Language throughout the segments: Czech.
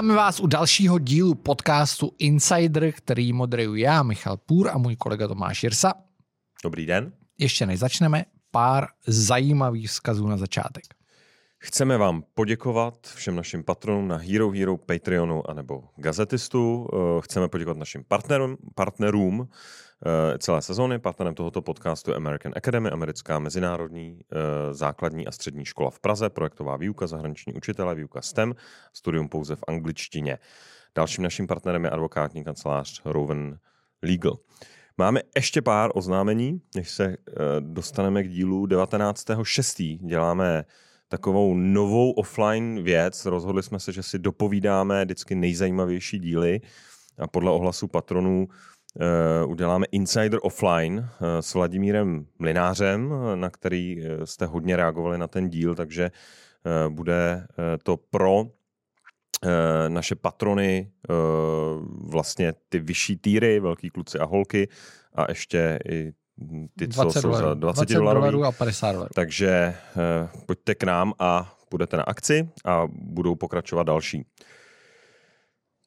Vítáme vás u dalšího dílu podcastu Insider, který moderuju já, Michal Půr a můj kolega Tomáš Jirsa. Dobrý den. Ještě než začneme, pár zajímavých vzkazů na začátek. Chceme vám poděkovat všem našim patronům na Hero Hero, Patreonu anebo Gazetistu. Eh, chceme poděkovat našim partnerům, partnerům celé sezóny. Partnerem tohoto podcastu je American Academy, americká mezinárodní eh, základní a střední škola v Praze, projektová výuka, zahraniční učitele, výuka STEM, studium pouze v angličtině. Dalším naším partnerem je advokátní kancelář Rowan Legal. Máme ještě pár oznámení, než se dostaneme k dílu 19.6. Děláme takovou novou offline věc. Rozhodli jsme se, že si dopovídáme vždycky nejzajímavější díly a podle ohlasu patronů uh, uděláme Insider Offline uh, s Vladimírem Mlinářem, na který jste hodně reagovali na ten díl, takže uh, bude to pro naše patrony, vlastně ty vyšší týry, velký kluci a holky a ještě i ty, co 20 jsou za 20, 20 dolarů a 50 dolarů. Takže pojďte k nám a budete na akci a budou pokračovat další.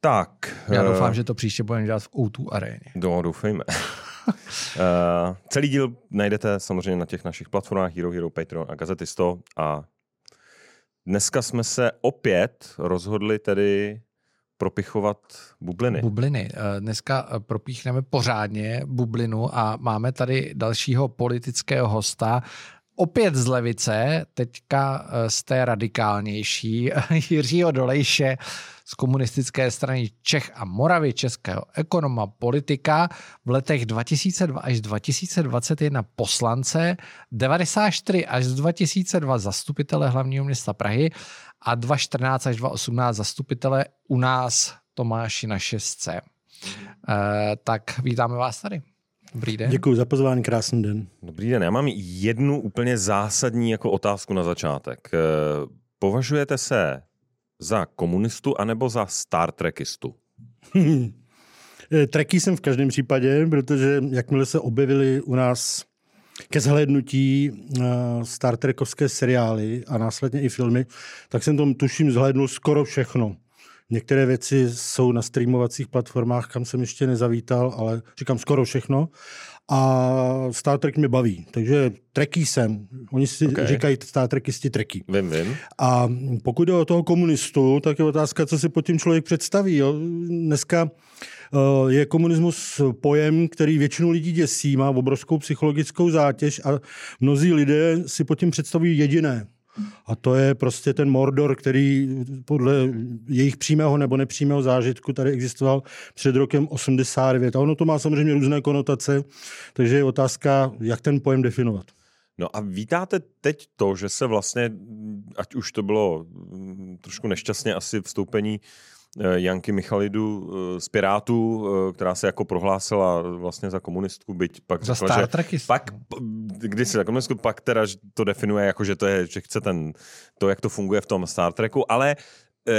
Tak. Já uh, doufám, že to příště budeme dělat v O2 aréně. No, doufejme. uh, celý díl najdete samozřejmě na těch našich platformách Hero Hero, Patreon a Gazetisto a dneska jsme se opět rozhodli tedy propichovat bubliny. Bubliny. Eh, dneska eh, propíchneme pořádně bublinu a máme tady dalšího politického hosta, opět z levice, teďka eh, z té radikálnější, Jiřího Dolejše z komunistické strany Čech a Moravy, českého ekonoma, politika, v letech 2002 až 2021 poslance, 94 až 2002 zastupitele hlavního města Prahy a 2014 až 2018 zastupitele u nás Tomáši na šestce. E, tak vítáme vás tady. Dobrý den. Děkuji za pozvání, krásný den. Dobrý den, já mám jednu úplně zásadní jako otázku na začátek. Eh, považujete se za komunistu anebo za Star Trekistu? Eh, Treky jsem v každém případě, protože jakmile se objevily u nás ke zhlédnutí uh, Star Trekovské seriály a následně i filmy, tak jsem tom tuším zhlédnul skoro všechno. Některé věci jsou na streamovacích platformách, kam jsem ještě nezavítal, ale říkám skoro všechno. A Star Trek mě baví, takže treký jsem. Oni si okay. říkají Star Trekisti treky. Vím, vím. A pokud jde o toho komunistu, tak je otázka, co si pod tím člověk představí. Jo. Dneska uh, je komunismus pojem, který většinu lidí děsí, má obrovskou psychologickou zátěž a mnozí lidé si pod tím představují jediné. A to je prostě ten Mordor, který podle jejich přímého nebo nepřímého zážitku tady existoval před rokem 89. A ono to má samozřejmě různé konotace, takže je otázka, jak ten pojem definovat. No a vítáte teď to, že se vlastně, ať už to bylo trošku nešťastně asi vstoupení Janky Michalidu eh, z Pirátů, eh, která se jako prohlásila vlastně za komunistku, byť pak za řekla, Star že pak, když se za komunistku, pak teda to definuje jako, že to je, že chce ten, to, jak to funguje v tom Star Treku, ale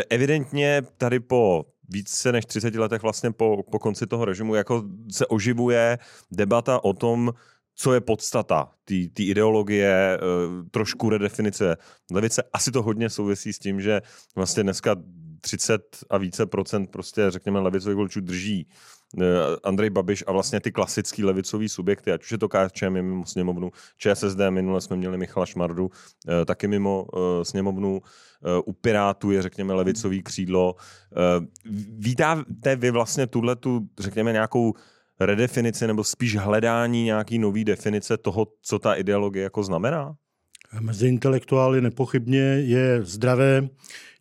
evidentně tady po více než 30 letech vlastně po, po konci toho režimu jako se oživuje debata o tom, co je podstata té ideologie, trošku redefinice levice. Asi to hodně souvisí s tím, že vlastně dneska 30 a více procent prostě, řekněme, levicových voličů drží eh, Andrej Babiš a vlastně ty klasický levicový subjekty, ať už je to KSČM mimo sněmovnu, ČSSD, minule jsme měli Michala Šmardu, eh, taky mimo eh, sněmovnu, u Pirátů je, řekněme, levicový křídlo. Vítáte vy vlastně tuhle tu, řekněme, nějakou redefinici nebo spíš hledání nějaký nový definice toho, co ta ideologie jako znamená? Mezi intelektuály nepochybně je zdravé,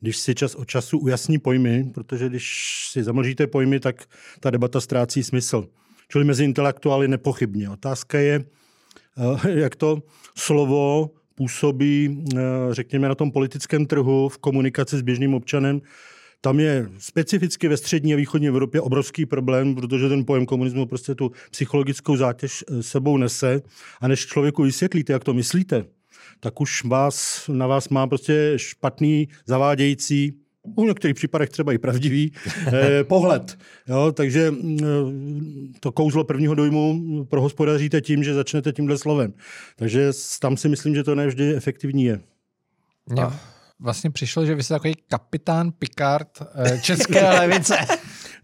když si čas od času ujasní pojmy, protože když si zamlžíte pojmy, tak ta debata ztrácí smysl. Čili mezi intelektuály nepochybně. Otázka je, eh, jak to slovo působí, eh, řekněme, na tom politickém trhu v komunikaci s běžným občanem. Tam je specificky ve střední a východní Evropě obrovský problém, protože ten pojem komunismu prostě tu psychologickou zátěž eh, sebou nese. A než člověku vysvětlíte, jak to myslíte, tak už vás, na vás má prostě špatný, zavádějící, v některých případech třeba i pravdivý eh, pohled. Jo, takže eh, to kouzlo prvního dojmu prohospodaříte tím, že začnete tímhle slovem. Takže tam si myslím, že to nevždy efektivní je. A vlastně přišlo, že vy jste takový kapitán Picard eh, české levice.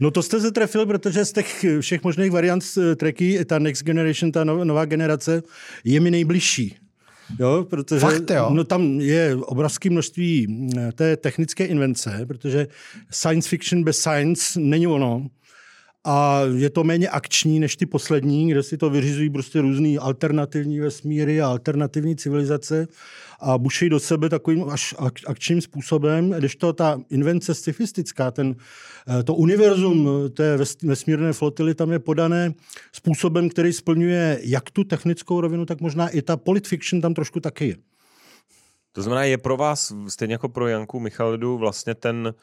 No to jste se trefil, protože z těch všech možných variant treky, ta Next Generation, ta nová generace, je mi nejbližší. Jo, protože Fakt, jo? No, tam je obrovské množství té technické invence, protože science fiction bez science není ono a je to méně akční než ty poslední, kde si to vyřizují prostě různý alternativní vesmíry a alternativní civilizace a bušejí do sebe takovým až akčním způsobem, když to ta invence stifistická, ten, eh, to univerzum té vesmírné flotily tam je podané způsobem, který splňuje jak tu technickou rovinu, tak možná i ta politfiction tam trošku taky je. To znamená, je pro vás, stejně jako pro Janku Michalidu, vlastně ten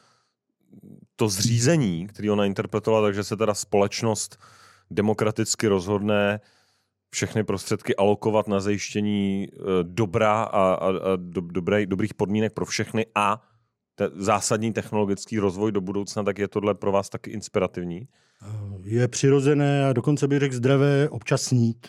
to zřízení, který ona interpretovala, takže se teda společnost demokraticky rozhodne všechny prostředky alokovat na zajištění eh, dobra a, a, a do, dobré, dobrých podmínek pro všechny a te, zásadní technologický rozvoj do budoucna, tak je tohle pro vás taky inspirativní? Je přirozené a dokonce bych řekl zdravé občas snít.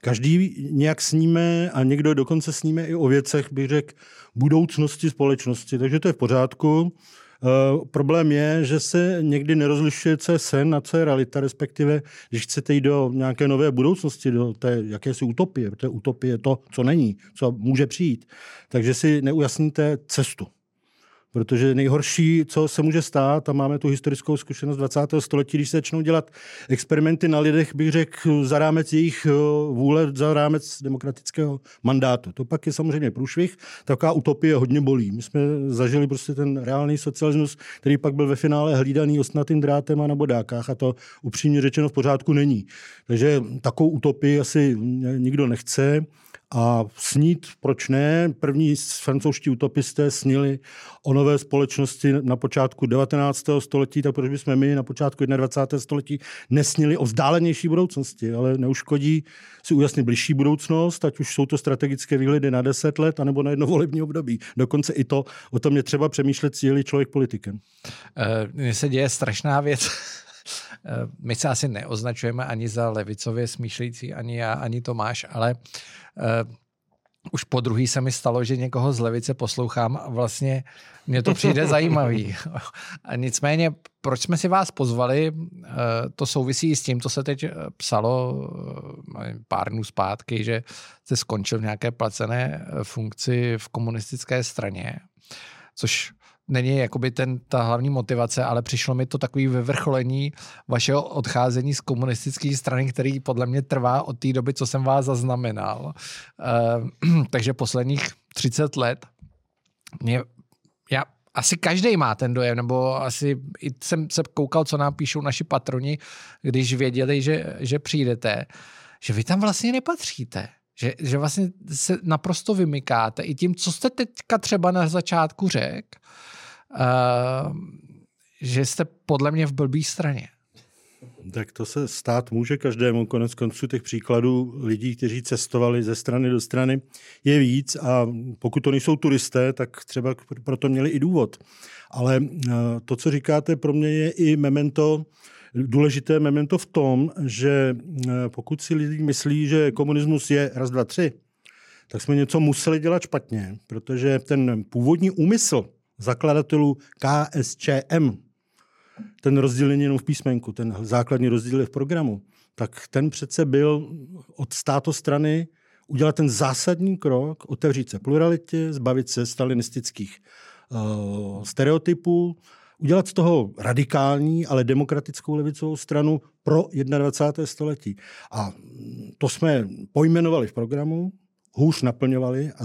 Každý nějak sníme a někdo dokonce sníme i o věcech, bych řekl, budoucnosti společnosti. Takže to je v pořádku. Uh, problém je, že se někdy nerozlišuje, co je sen a co je realita, respektive, když chcete jít do nějaké nové budoucnosti, do té jakési utopie, protože utopie je to, co není, co může přijít, takže si neujasníte cestu. Protože nejhorší, co se může stát, a máme tu historickou zkušenost 20. století, když se začnou dělat experimenty na lidech, bych řekl, za rámec jejich eh, vůle, za rámec demokratického mandátu. To pak je samozřejmě průšvih, taková utopie hodně bolí. My jsme zažili prostě ten reálný socialismus, který pak byl ve finále hlídaný ostnatým drátem a na bodákách a to upřímně řečeno v pořádku není. Takže takovou utopii asi nikdo nechce. A snít, proč ne? První francouzští utopisté snili o nové společnosti na počátku 19. století, tak proč bychom my na počátku 21. století nesnili o vzdálenější budoucnosti, ale neuškodí si ujasnit blížší budoucnost, ať už jsou to strategické výhledy na 10 let, anebo na jedno volební období. Dokonce i to, o tom je třeba přemýšlet, cíli člověk politikem. Mně se děje strašná věc. My se asi neoznačujeme ani za levicově smýšlející, ani já, ani Tomáš, ale uh, už po druhý se mi stalo, že někoho z levice poslouchám a vlastně mně to přijde zajímavý. A nicméně, proč jsme si vás pozvali, eh, to souvisí s tím, co se teď eh, psalo pár dnů zpátky, že jste skončil v nějaké placené funkci v komunistické straně, což není jakoby ten, ta hlavní motivace, ale přišlo mi to takový vyvrcholení vašeho odcházení z komunistické strany, který podle mě trvá od té doby, co jsem vás zaznamenal. Uh, takže posledních 30 let mě, já asi každý má ten dojem, nebo asi i jsem se koukal, co nám píšou naši patroni, když věděli, že, že přijdete, že vy tam vlastně nepatříte. Že, že vlastně se naprosto vymykáte i tím, co jste teďka třeba na začátku řekl, že jste podle mě v blbý straně. Tak to se stát může každému. Konec konců těch příkladů lidí, kteří cestovali ze strany do strany, je víc a pokud to nejsou turisté, tak třeba proto měli i důvod. Ale eh, to, co říkáte, pro mě je i memento, důležité memento v tom, že eh, pokud si lidi myslí, že komunismus je raz, dva, tři, tak jsme něco museli dělat špatně, protože ten původní úmysl zakladatelů KSČM, ten rozdíl není jenom v písmenku, ten základní rozdíl je v programu, tak ten přece byl od strany udělat ten zásadní krok, otevřít se pluralitě, zbavit se stalinistických uh, stereotypů, udělat z toho radikální, ale demokratickou levicovou stranu pro 21. století. A to jsme pojmenovali v programu, hůř naplňovali a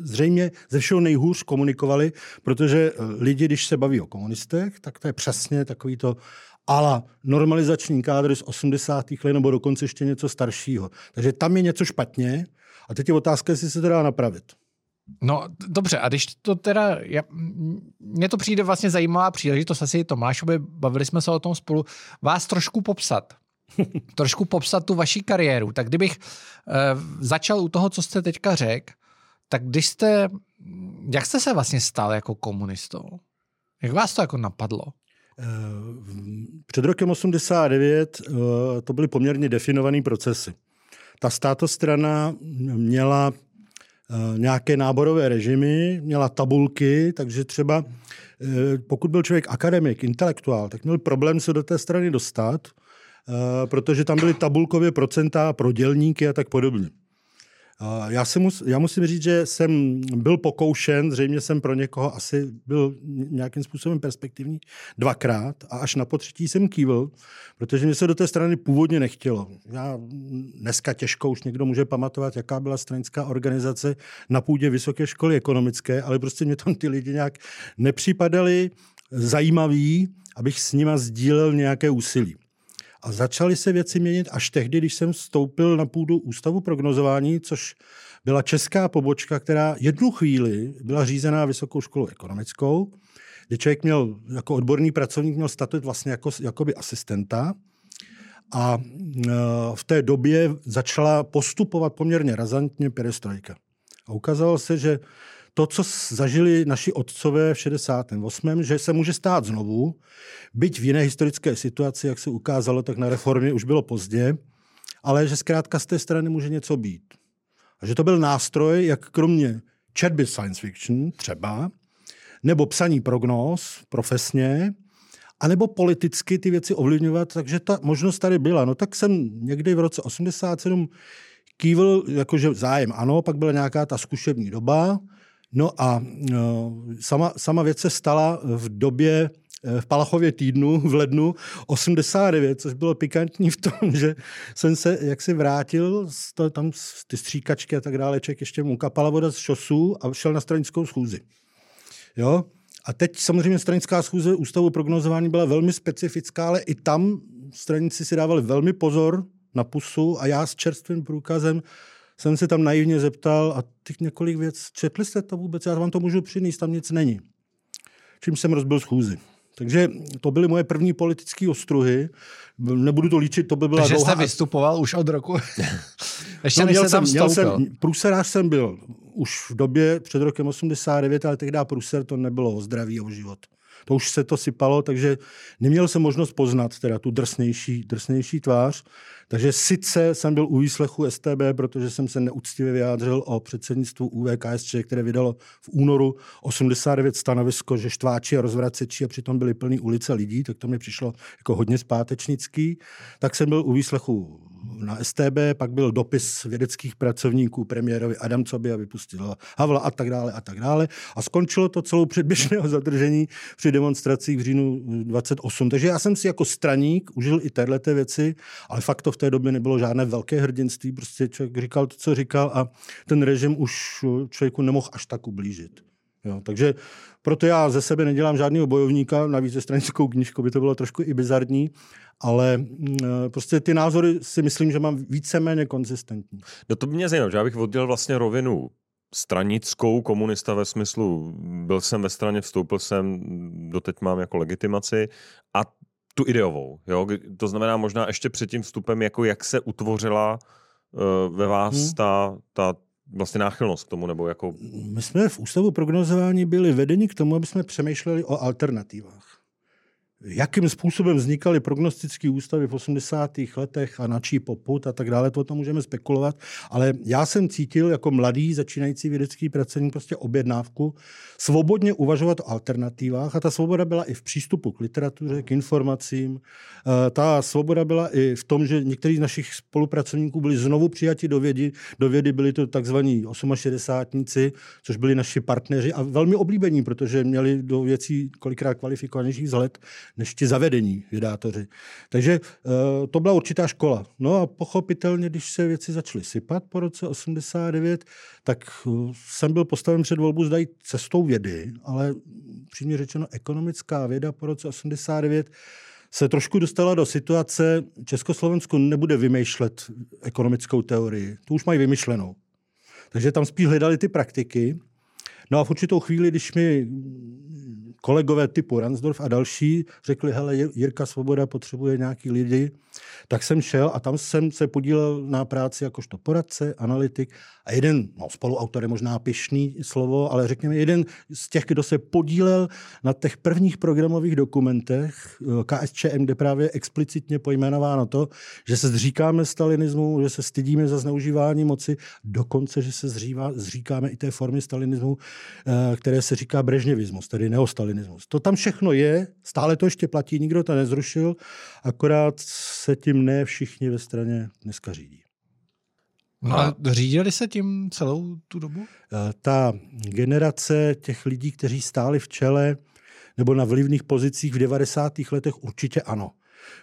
zřejmě ze všeho nejhůř komunikovali, protože eh, lidi, když se baví o komunistech, tak to je přesně takový to ala normalizační kádry z 80. let nebo dokonce ještě něco staršího. Takže tam je něco špatně a teď je otázka, jestli se to dá napravit. No dobře, a když to teda, já, mně to přijde vlastně zajímavá příležitost, asi Tomášovi, bavili jsme se o tom spolu, vás trošku popsat. trošku popsat tu vaši kariéru. Tak kdybych uh, začal u toho, co jste teďka řekl, tak když jste, jak jste se vlastně stal jako komunistou? Jak vás to jako napadlo? Eh, před rokem 89 uh, eh, to byly poměrně definované procesy. Ta státostrana měla nějaké náborové režimy, měla tabulky, takže třeba pokud byl člověk akademik, intelektuál, tak měl problém se do té strany dostat, protože tam byly tabulkově procenta pro dělníky a tak podobně. Já, si mus, já musím říct, že jsem byl pokoušen, zřejmě jsem pro někoho asi byl nějakým způsobem perspektivní dvakrát a až na potřetí jsem kývil, protože mě se do té strany původně nechtělo. Já dneska těžko už někdo může pamatovat, jaká byla stranická organizace na půdě Vysoké školy ekonomické, ale prostě mě tam ty lidi nějak nepřipadali zajímaví, abych s nima sdílel nějaké úsilí. A začaly se věci měnit až tehdy, když jsem vstoupil na půdu Ústavu prognozování, což byla česká pobočka, která jednu chvíli byla řízená Vysokou školou ekonomickou, kde člověk měl jako odborný pracovník měl statut vlastně jako, jakoby asistenta. A e, v té době začala postupovat poměrně razantně perestrojka. A ukázalo se, že to, co zažili naši otcové v 68., že se může stát znovu, byť v jiné historické situaci, jak se ukázalo, tak na reformě už bylo pozdě, ale že zkrátka z té strany může něco být. A že to byl nástroj, jak kromě četby science fiction třeba, nebo psaní prognóz profesně, anebo politicky ty věci ovlivňovat, takže ta možnost tady byla. No tak jsem někdy v roce 87 kývil, jakože zájem ano, pak byla nějaká ta zkušební doba, No a no, sama, sama věc se stala v době eh, v Palachově týdnu v lednu 89, což bylo pikantní v tom, že jsem se jaksi vrátil, to, tam ty stříkačky a tak dále, ček ještě mu kapala voda z šosu a šel na stranickou schůzi. Jo? A teď samozřejmě stranická schůze ústavu prognozování byla velmi specifická, ale i tam stranici si dávali velmi pozor na pusu a já s čerstvým průkazem jsem se tam naivně zeptal a těch několik věc, četli jste to vůbec, já vám to můžu přinést, tam nic není. Čím jsem rozbil schůzi. Takže to byly moje první politické ostruhy. Nebudu to líčit, to by byla Takže dlouhá... jste vystupoval už od roku? Ještě no, měl tam jsem, měl jsem, průserář jsem byl už v době před rokem 89, ale tehdy průser to nebylo o zdraví a o život to už se to sypalo, takže neměl jsem možnost poznat teda tu drsnější, drsnější tvář. Takže sice jsem byl u výslechu STB, protože jsem se neúctivě vyjádřil o předsednictvu UVKSČ, které vydalo v únoru 89 stanovisko, že štváči a rozvraceči a přitom byly plný ulice lidí, tak to mi přišlo jako hodně zpátečnický. Tak jsem byl u výslechu na STB, pak byl dopis vědeckých pracovníků premiérovi Adamcovi a vypustil Havla a tak dále a tak dále. A skončilo to celou předběžného zadržení při demonstracích v říjnu 28. Takže já jsem si jako straník užil i této věci, ale fakt to v té době nebylo žádné velké hrdinství. Prostě člověk říkal to, co říkal a ten režim už člověku nemohl až tak ublížit. Jo, takže proto já ze sebe nedělám žádného bojovníka, navíc ze stranickou knížkou by to bylo trošku i bizarní, ale mm, prostě ty názory si myslím, že mám víceméně konzistentní. No to by mě zajímalo, že já bych oddělil vlastně rovinu stranickou komunista ve smyslu, byl jsem ve straně, vstoupil jsem, doteď mám jako legitimaci a tu ideovou. Jo? To znamená možná ještě před tím vstupem, jako jak se utvořila uh, ve vás hmm. ta, ta vlastně náchylnost k tomu, nebo jako... My jsme v ústavu prognozování byli vedeni k tomu, aby jsme přemýšleli o alternativách jakým způsobem vznikaly prognostické ústavy v 80. letech a na čí poput a tak dále, to tam můžeme spekulovat, ale já jsem cítil jako mladý začínající vědecký pracovník prostě objednávku svobodně uvažovat o alternativách a ta svoboda byla i v přístupu k literatuře, k informacím. Eh, ta svoboda byla i v tom, že někteří z našich spolupracovníků byli znovu přijati do vědy, do vědy byli to takzvaní 68 což byli naši partneři a velmi oblíbení, protože měli do věcí kolikrát kvalifikovanější vzhled než ti zavedení vydátoři. Takže uh, to byla určitá škola. No a pochopitelně, když se věci začaly sypat po roce 89, tak uh, jsem byl postaven před volbu zdají cestou vědy, ale přímě řečeno ekonomická věda po roce 89 se trošku dostala do situace, Československo nebude vymýšlet ekonomickou teorii. Tu už mají vymyšlenou. Takže tam spíš hledali ty praktiky. No a v určitou chvíli, když mi kolegové typu Ransdorf a další řekli, hele, Jirka Svoboda potřebuje nějaký lidi, tak jsem šel a tam jsem se podílel na práci jakožto poradce, analytik a jeden, no spoluautor je možná pišný slovo, ale řekněme jeden z těch, kdo se podílel na těch prvních programových dokumentech eh, KSČM, kde právě explicitně pojmenováno to, že se zříkáme stalinismu, že se stydíme za zneužívání moci, dokonce, že se zřívá, zříkáme i té formy stalinismu, eh, které se říká brežněvismus, tedy neostalinismus. To tam všechno je, stále to ještě platí, nikdo to nezrušil, akorát se tím ne všichni ve straně dneska řídí. No a řídili se tím celou tu dobu? Eh, ta generace těch lidí, kteří stáli v čele nebo na vlivných pozicích v 90. letech určitě ano.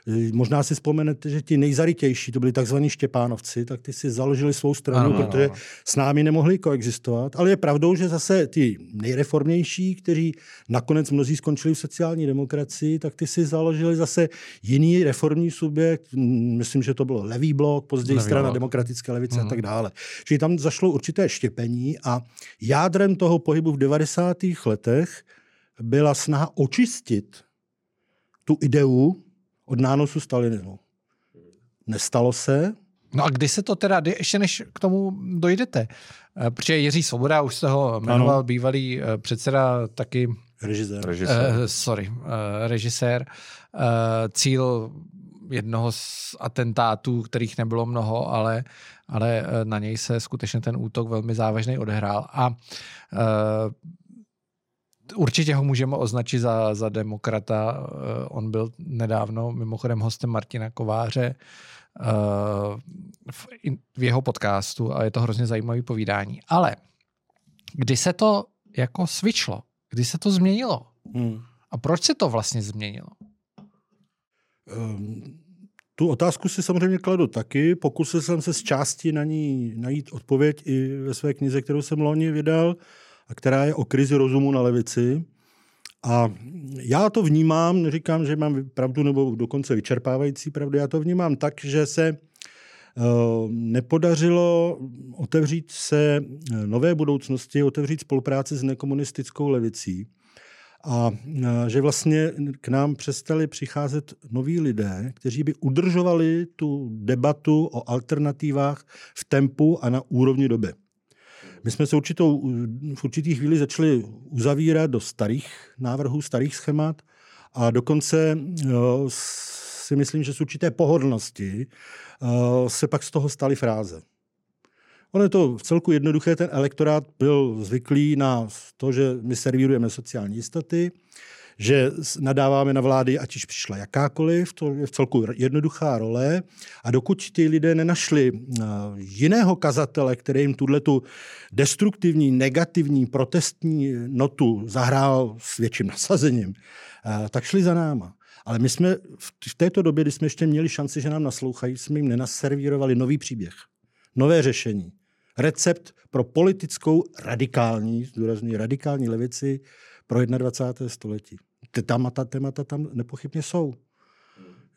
Eh, možná si vzpomenete, že ti nejzarytější, to byli takzvaní Štěpánovci, tak ty si založili svou stranu, ano, protože ano. s námi nemohli koexistovat. Ale je pravdou, že zase ty nejreformnější, kteří nakonec mnozí skončili v sociální demokracii, tak ty si založili zase jiný reformní subjekt. Myslím, že to bylo levý blok, později levý strana blok. demokratické levice hmm. a mhm. tak dále. Čili tam zašlo určité štěpení a jádrem toho pohybu v 90. letech byla snaha očistit tu ideu od nánosu stalinismu. Nestalo se. No a kdy se to teda, ještě než k tomu dojdete, eh, protože Jiří Svoboda, už se ho jmenoval ano. bývalý eh, předseda, taky režisér, režisér. Uh, sorry, uh, režisér, uh, cíl jednoho z atentátů, kterých nebylo mnoho, ale, ale na něj se skutečně ten útok velmi závažný odehrál. A uh, určitě ho můžeme označit za, za demokrata. Eh, on byl nedávno mimochodem hostem Martina Kováře eh, v, v jeho podcastu a je to hrozně zajímavý povídání. Ale kdy se to jako svičlo? Kdy se to změnilo? Hmm. A proč se to vlastně změnilo? Um, tu otázku si samozřejmě kladu taky. Pokusil jsem se z části na ní najít odpověď i ve své knize, kterou jsem loni vydal a která je o krizi rozumu na levici. A já to vnímám, neříkám, že mám pravdu nebo dokonce vyčerpávající pravdu, já to vnímám tak, že se eh, nepodařilo otevřít se eh, nové budoucnosti, otevřít spolupráci s nekomunistickou levicí. A eh, že vlastně k nám přestali přicházet noví lidé, kteří by udržovali tu debatu o alternativách v tempu a na úrovni doby. My jsme se určitou, v určitých chvíli začali uzavírat do starých návrhů, starých schémat a dokonce si myslím, že z určité pohodlnosti se pak z toho staly fráze. Ono je to v celku jednoduché, ten elektorát byl zvyklý na to, že my servírujeme sociální jistoty, že nadáváme na vlády, ať již přišla jakákoliv, to je v celku jednoduchá role. A dokud ti lidé nenašli eh, jiného kazatele, který jim tuhle tu destruktivní, negativní, protestní notu zahrál s větším nasazením, eh, tak šli za náma. Ale my jsme v této době, kdy jsme ještě měli šanci, že nám naslouchají, jsme jim nenaservírovali nový příběh, nové řešení. Recept pro politickou radikální, zdůraznuju radikální levici pro 21. století ty témata, témata tam nepochybně jsou.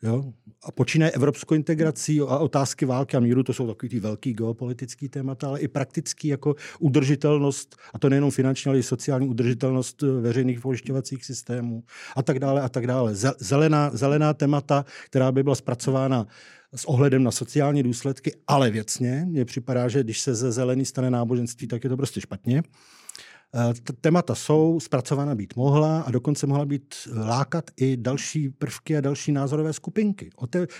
Jo? A počínaje evropskou integrací a otázky války a míru, to jsou takový ty velký geopolitický témata, ale i praktický jako udržitelnost, a to nejenom finanční, ale i sociální udržitelnost eh, veřejných pojišťovacích systémů a tak dále a tak dále. Zelená, zelená témata, která by byla zpracována s ohledem na sociální důsledky, ale věcně. Mně připadá, že když se ze zelený stane náboženství, tak je to prostě špatně. Témata jsou, zpracována být mohla a dokonce mohla být eh, lákat i další prvky a další názorové skupinky.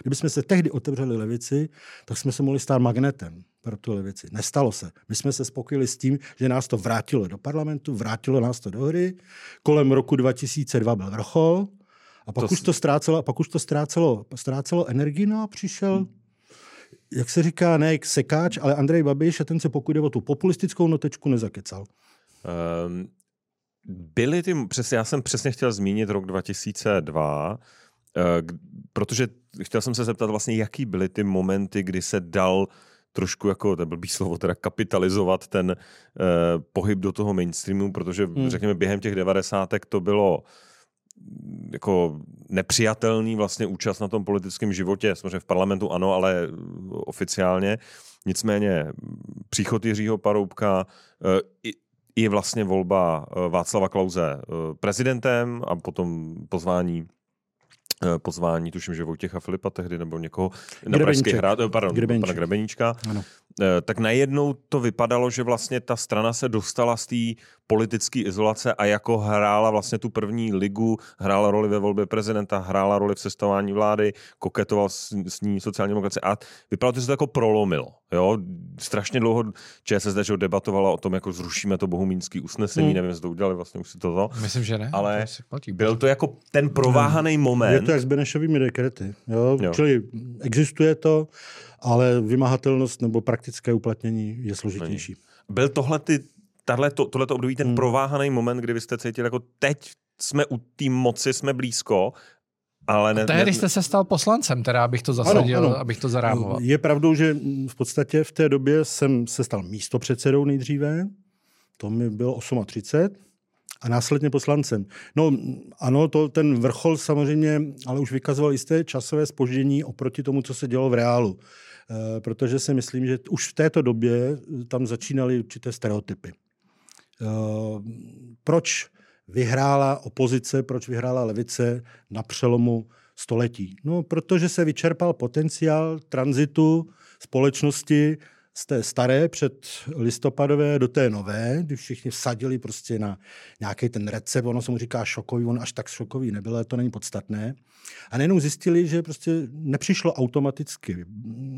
Kdyby jsme se tehdy otevřeli levici, tak jsme se mohli stát magnetem pro tu levici. Nestalo se. My jsme se spokojili s tím, že nás to vrátilo do parlamentu, vrátilo nás to do hry. Kolem roku 2002 byl vrchol a pak to už to ztrácelo, a pak už to ztrácelo, ztrácelo energii, no a přišel hmm jak se říká, ne sekáč, ale Andrej Babiš a ten se pokud jde o tu populistickou notečku nezakecal. Um, byly ty, přesně, já jsem přesně chtěl zmínit rok 2002, uh, eh, protože chtěl jsem se zeptat vlastně, jaký byly ty momenty, kdy se dal trošku jako, to blbý slovo, teda kapitalizovat ten uh, pohyb do toho mainstreamu, protože hmm. řekněme během těch devadesátek to bylo jako nepřijatelný vlastně účast na tom politickém životě, samozřejmě v parlamentu ano, ale oficiálně. Nicméně příchod Jiřího Paroubka, i, i vlastně volba Václava Klauze prezidentem a potom pozvání Eh, pozvání, tuším, že Vojtěcha Filipa tehdy, nebo někoho na Pražský hrad, eh, pardon, Grebeníček. pana Grebeníčka, ano. Eh, tak najednou to vypadalo, že vlastně ta strana se dostala z té politické izolace a jako hrála vlastně tu první ligu, hrála roli ve volbě prezidenta, hrála roli v sestavování vlády, koketoval s, s ní sociální demokracie a vypadalo to, že se to jako prolomilo. Jo? Strašně dlouho ČSSD že debatovala o tom, jako zrušíme to bohumínský usnesení, hmm. nevím, jestli to udělali, vlastně už si to Myslím, že ne. Ale to byl to jako ten prováhaný moment. Je to jak s Benešovými dekrety. Jo? Jo. Čili existuje to, ale vymahatelnost nebo praktické uplatnění je složitější. Byl tohle ty, tohleto, tohleto období ten hmm. prováhaný moment, kdy vy jste cítili jako teď jsme u té moci, jsme blízko, ale ne, tehdy ne, jste se stal poslancem, teda abych to zasadil, ano, ano. abych to zarámoval. Je pravdou, že v podstatě v té době jsem se stal místopředsedou nejdříve, to mi bylo 38, a následně poslancem. No ano, to, ten vrchol samozřejmě, ale už vykazoval jisté časové spoždění oproti tomu, co se dělo v reálu. E, protože si myslím, že už v této době tam začínaly určité stereotypy. E, proč vyhrála opozice, proč vyhrála levice na přelomu století? No, protože se vyčerpal potenciál tranzitu společnosti z té staré před listopadové do té nové, kdy všichni vsadili prostě na nějaký ten recept, ono se mu říká šokový, on až tak šokový nebyl, to není podstatné. A nejenom zjistili, že prostě nepřišlo automaticky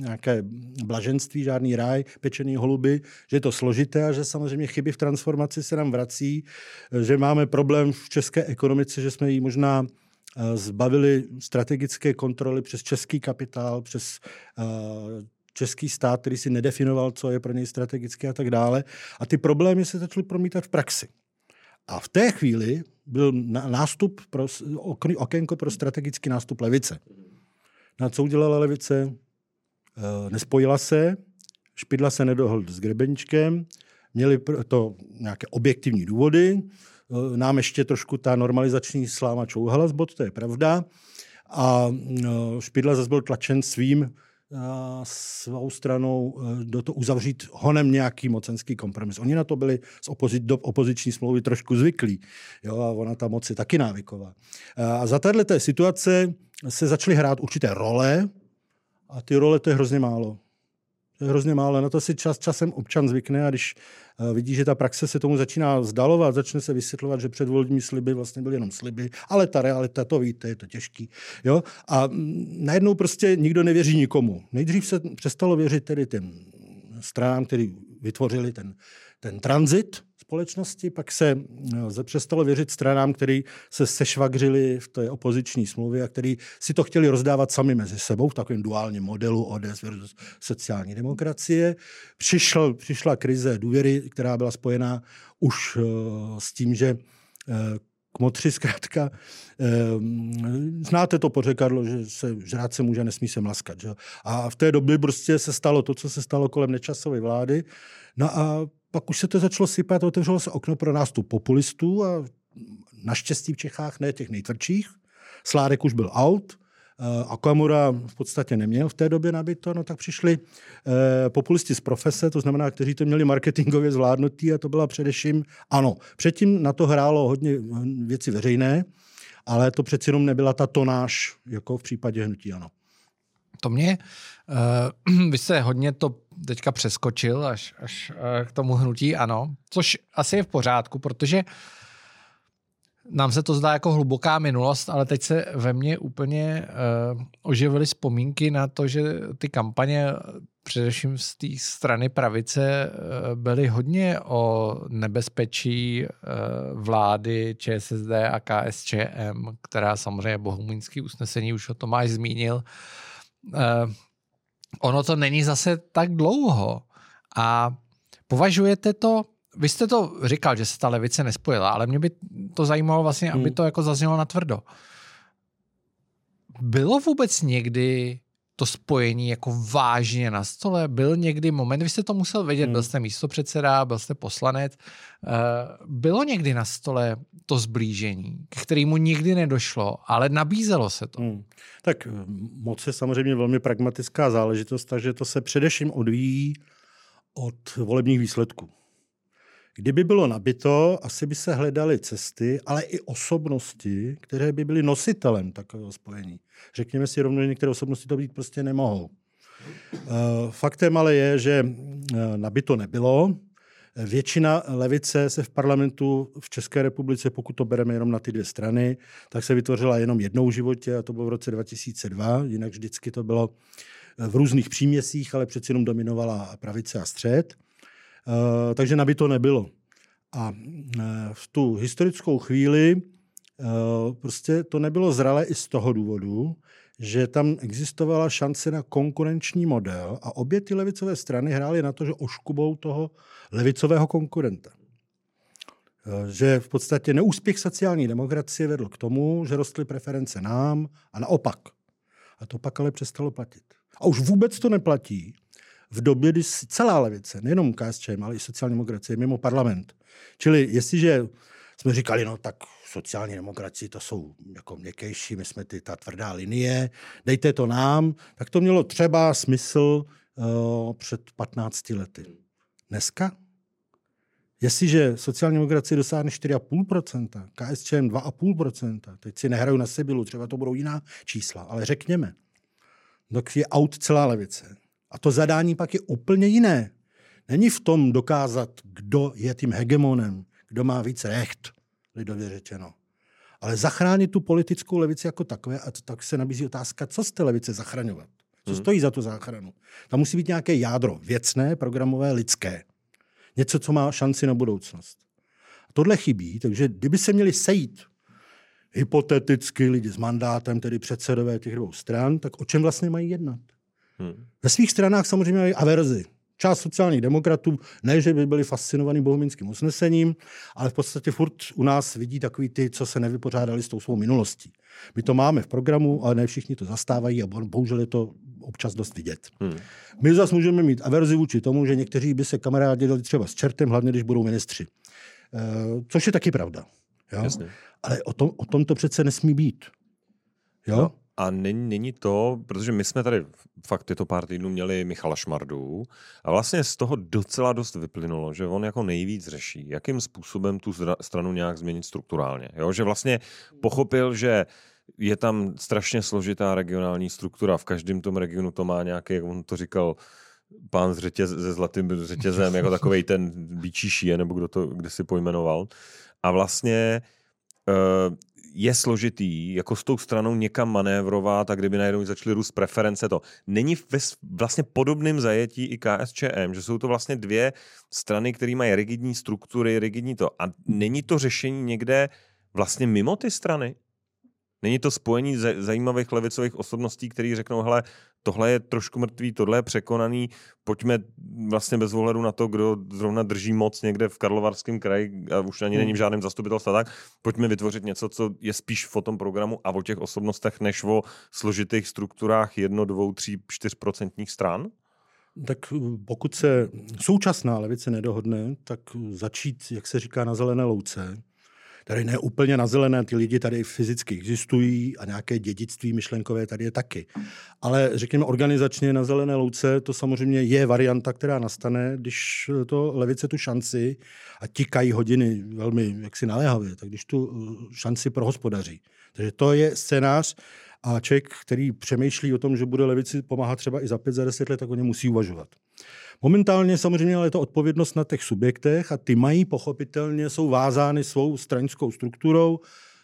nějaké blaženství, žádný ráj, pečený holuby, že je to složité a že samozřejmě chyby v transformaci se nám vrací, že máme problém v české ekonomice, že jsme ji možná eh, zbavili strategické kontroly přes český kapitál, přes uh, český stát, který si nedefinoval, co je pro něj strategické a tak dále. A ty problémy se začaly promítat v praxi. A v té chvíli byl nástup pro, okénko pro strategický nástup levice. Na co udělala levice? E, nespojila se, Špidla se nedohodl s Grebeníčkem, měli to nějaké objektivní důvody, e, nám ještě trošku ta normalizační sláma čouhala z bod, to je pravda, a e, Špidla zase byl tlačen svým svou stranou e, do toho uzavřít honem nějaký mocenský kompromis. Oni na to byli z opozi- do opoziční smlouvy trošku zvyklí. Jo, a ona ta moc je taky návyková. A za této situace se začaly hrát určité role a ty role to je hrozně málo. Hrozně málo. Na to si čas, časem občan zvykne a když Eh, vidí, že ta praxe se tomu začíná vzdalovat, začne se vysvětlovat, že předvolební sliby vlastně byly jenom sliby, ale ta realita, to víte, je to těžký. Jo? A mm, najednou prostě nikdo nevěří nikomu. Nejdřív se přestalo věřit tedy těm stranám, který vytvořili ten, ten tranzit, společnosti, pak se no, přestalo věřit stranám, který se sešvagřili v té opoziční smlouvě a který si to chtěli rozdávat sami mezi sebou v takovém duálním modelu ODS versus sociální demokracie. Přišel, přišla krize důvěry, která byla spojená už uh, s tím, že uh, kmotři zkrátka, uh, znáte to pořekadlo, že se žrát se může, nesmí se mlaskat. Že? A v té době prostě se stalo to, co se stalo kolem nečasové vlády. No a pak už se to začalo sypat, otevřelo se okno pro nástup populistů a naštěstí v Čechách ne těch nejtvrdších. Sládek už byl out, eh, a Kamura v podstatě neměl v té době nabito, no tak přišli eh, populisti z profese, to znamená, kteří to měli marketingově zvládnutý a to byla především, ano, předtím na to hrálo hodně věci veřejné, ale to přeci jenom nebyla ta tonáž, jako v případě hnutí, ano. To mě, uh, vy jste hodně to teďka přeskočil až, až uh, k tomu hnutí, ano, což asi je v pořádku, protože nám se to zdá jako hluboká minulost, ale teď se ve mně úplně uh, oživily vzpomínky na to, že ty kampaně především z té strany pravice byly hodně o nebezpečí vlády ČSSD a KSČM, která samozřejmě bohumínský usnesení už o tom máš zmínil, uh, ono to není zase tak dlouho. A považujete to, vy jste to říkal, že se ta levice nespojila, ale mě by to zajímalo vlastně, aby hmm. to jako zaznělo na tvrdo. Bylo vůbec někdy to spojení jako vážně na stole? Byl někdy moment, vy jste to musel vědět, hmm. byl jste místo předseda, byl jste poslanec, uh, bylo někdy na stole to zblížení, k kterému nikdy nedošlo, ale nabízelo se to. Hmm. Tak eh, moc je samozřejmě velmi pragmatická záležitost, takže to se především odvíjí od volebních výsledků. Kdyby bylo nabito, asi by se hledaly cesty, ale i osobnosti, které by byly nositelem takového spojení. Řekněme si rovnou, že některé osobnosti to být prostě nemohou. Eh, faktem ale je, že eh, nabito nebylo. Většina levice se v parlamentu v České republice, pokud to bereme jenom na ty dvě strany, tak se vytvořila jenom jednou v životě a to bylo v roce 2002. Jinak vždycky to bylo v různých příměsích, ale přeci jenom dominovala pravice a střed. Eh, takže na by to nebylo. A eh, v tu historickou chvíli eh, prostě to nebylo zralé i z toho důvodu, že tam existovala šance na konkurenční model a obě ty levicové strany hrály na to, že oškubou toho levicového konkurenta. Že v podstatě neúspěch sociální demokracie vedl k tomu, že rostly preference nám a naopak. A to pak ale přestalo platit. A už vůbec to neplatí v době, kdy celá levice, nejenom KSČM, ale i sociální demokracie, mimo parlament. Čili jestliže jsme říkali, no tak sociální demokracie to jsou jako měkkejší, my jsme ty, ta tvrdá linie, dejte to nám, tak to mělo třeba smysl uh, před 15 lety. Dneska? Jestliže sociální demokracie dosáhne 4,5%, KSČM 2,5%, teď si nehraju na Sibilu, třeba to budou jiná čísla, ale řekněme, tak je aut celá levice. A to zadání pak je úplně jiné. Není v tom dokázat, kdo je tím hegemonem, kdo má víc recht, lidově řečeno. Ale zachránit tu politickou levici jako takové, a tak se nabízí otázka, co z té levice zachraňovat. Co hmm. stojí za tu záchranu? Tam musí být nějaké jádro, věcné, programové, lidské. Něco, co má šanci na budoucnost. A tohle chybí, takže kdyby se měli sejít hypoteticky lidi s mandátem, tedy předsedové těch dvou stran, tak o čem vlastně mají jednat? Hmm. Ve svých stranách samozřejmě mají averzi. Část sociálních demokratů, ne, že by byli fascinovaní bohumínským usnesením, ale v podstatě furt u nás vidí takový ty, co se nevypořádali s tou svou minulostí. My to máme v programu, ale ne všichni to zastávají a bohužel je to občas dost vidět. Hmm. My zase můžeme mít averzi vůči tomu, že někteří by se kamarádi dali třeba s čertem, hlavně když budou ministři. E, což je taky pravda. Jo? Jasně. Ale o tom, o tom to přece nesmí být. Jo? No. A není, není to, protože my jsme tady fakt tyto pár týdnů měli Michala Šmardu a vlastně z toho docela dost vyplynulo, že on jako nejvíc řeší, jakým způsobem tu stranu nějak změnit strukturálně. Jo? Že vlastně pochopil, že je tam strašně složitá regionální struktura, v každém tom regionu to má nějaký, jak on to říkal, pán z řetěz, se zlatým řetězem, jako takovej ten bičíší, nebo kdo to kde si pojmenoval. A vlastně uh, je složitý jako s tou stranou někam manévrovat a kdyby najednou začaly růst preference to. Není ve vlastně podobným zajetí i KSČM, že jsou to vlastně dvě strany, které mají rigidní struktury, rigidní to. A není to řešení někde vlastně mimo ty strany? Není to spojení zajímavých levicových osobností, který řeknou, hele, tohle je trošku mrtvý, tohle je překonaný, pojďme vlastně bez ohledu na to, kdo zrovna drží moc někde v Karlovarském kraji a už ani není v hmm. žádném zastupitelstvu, tak pojďme vytvořit něco, co je spíš v tom programu a o těch osobnostech, než o složitých strukturách jedno, dvou, tří, čtyřprocentních stran? Tak pokud se současná levice nedohodne, tak začít, jak se říká, na zelené louce, tady ne úplně na zelené, ty lidi tady fyzicky existují a nějaké dědictví myšlenkové tady je taky. Ale řekněme organizačně na zelené louce to samozřejmě je varianta, která nastane, když to levice tu šanci a tikají hodiny velmi jaksi naléhavě, tak když tu eh, šanci prohospodaří. Takže to je scénář, a člověk, který přemýšlí o tom, že bude levici pomáhat třeba i za pět, za deset let, tak o ně musí uvažovat. Momentálně samozřejmě ale je to odpovědnost na těch subjektech a ty mají pochopitelně, jsou vázány svou stranickou strukturou,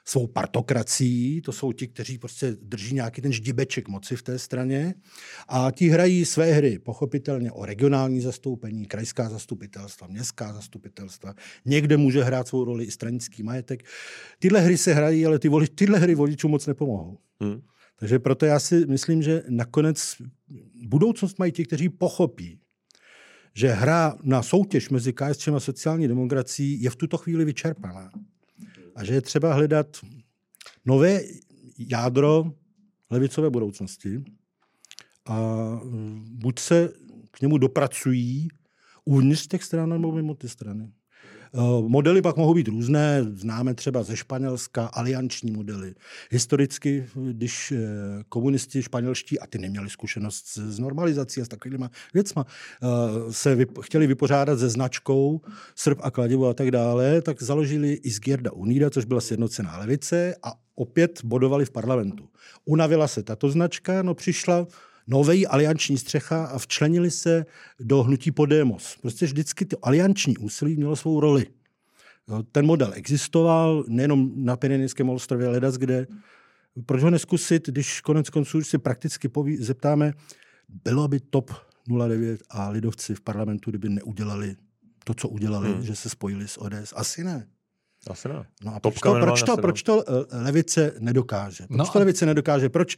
svou partokracií, to jsou ti, kteří prostě drží nějaký ten ždibeček moci v té straně a ti hrají své hry, pochopitelně o regionální zastoupení, krajská zastupitelstva, městská zastupitelstva, někde může hrát svou roli i stranický majetek. Tyhle hry se hrají, ale ty voli, tyhle hry voličům moc nepomohou. Hmm. Takže proto já si myslím, že nakonec budoucnost mají ti, kteří pochopí, že hra na soutěž mezi KSČM a sociální demokracií je v tuto chvíli vyčerpaná. A že je třeba hledat nové jádro levicové budoucnosti a buď se k němu dopracují uvnitř těch stran nebo mimo ty strany. Modely pak mohou být různé, známe třeba ze Španělska alianční modely. Historicky, když komunisti španělští, a ty neměli zkušenost s normalizací a s takovými věcma, se chtěli vypořádat se značkou Srb a kladivo a tak dále, tak založili Izgierda Unida, což byla sjednocená levice a opět bodovali v parlamentu. Unavila se tato značka, no přišla nový alianční střecha a včlenili se do hnutí Podemos. Prostě vždycky to alianční úsilí mělo svou roli. Ten model existoval nejenom na Pyrenejském ostrově, ledas kde. Proč ho neskusit, když konec konců si prakticky poví, zeptáme, bylo by top 09 a lidovci v parlamentu, kdyby neudělali to, co udělali, hmm. že se spojili s ODS? Asi ne. Asi ne. No a proč to, proč to, proč to eh, levice nedokáže? Proč no to levice nedokáže? Proč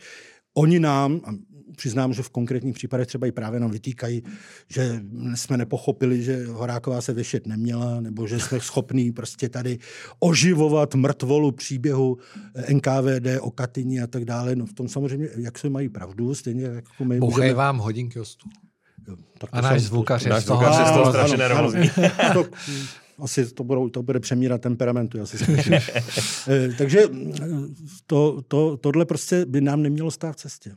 oni nám, a přiznám, že v konkrétních případech třeba i právě nám vytýkají, že jsme nepochopili, že Horáková se věšet neměla, nebo že jsme schopní prostě tady oživovat mrtvolu příběhu NKVD o Katyni a tak dále. No v tom samozřejmě, jak se mají pravdu, stejně jako my Bouchej můžeme... vám hodinky o stůl. tak a náš zvukař je z toho, je z toho strašně nervózní. asi to, budou, to bude přemíra temperamentu, asi eh, Takže to, to, tohle prostě by nám nemělo stát v cestě.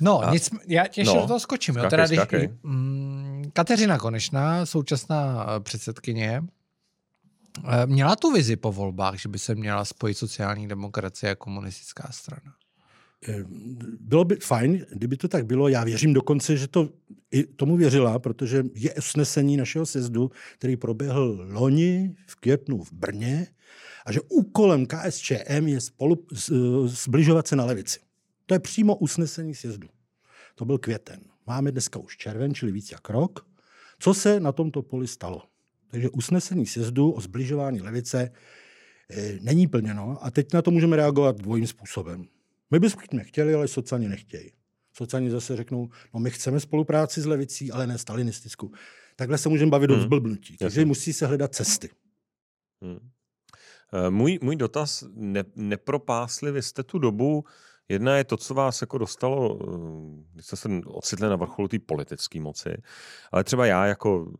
No, a, nic, já těším no, do toho skočím. Jo. Teda, když, mm, Kateřina Konečná, současná eh, předsedkyně, eh, měla tu vizi po volbách, že by se měla spojit sociální demokracie a komunistická strana. Eh, bylo by fajn, kdyby to tak bylo. Já věřím dokonce, že to i tomu věřila, protože je usnesení našeho sezdu, který proběhl loni v květnu v Brně a že úkolem KSČM je spolu, zbližovat se na levici. To je přímo usnesení sjezdu. To byl květen. Máme dneska už červen, čili víc jak rok. Co se na tomto poli stalo? Takže usnesení sjezdu o zbližování levice e, není plněno a teď na to můžeme reagovat dvojím způsobem. My bychom chtěli, ale sociálně nechtějí. Sociální zase řeknou, no my chceme spolupráci s levicí, ale ne stalinistickou. Takhle se můžeme bavit hmm. o zblbnutí. Takže Jasně. musí se hledat cesty. Hmm. Eh, můj, můj dotaz, ne, nepropásli vy jste tu dobu Jedna je to, co vás jako dostalo, eh, když jste se ocitli na vrcholu té politické moci, ale třeba já jako,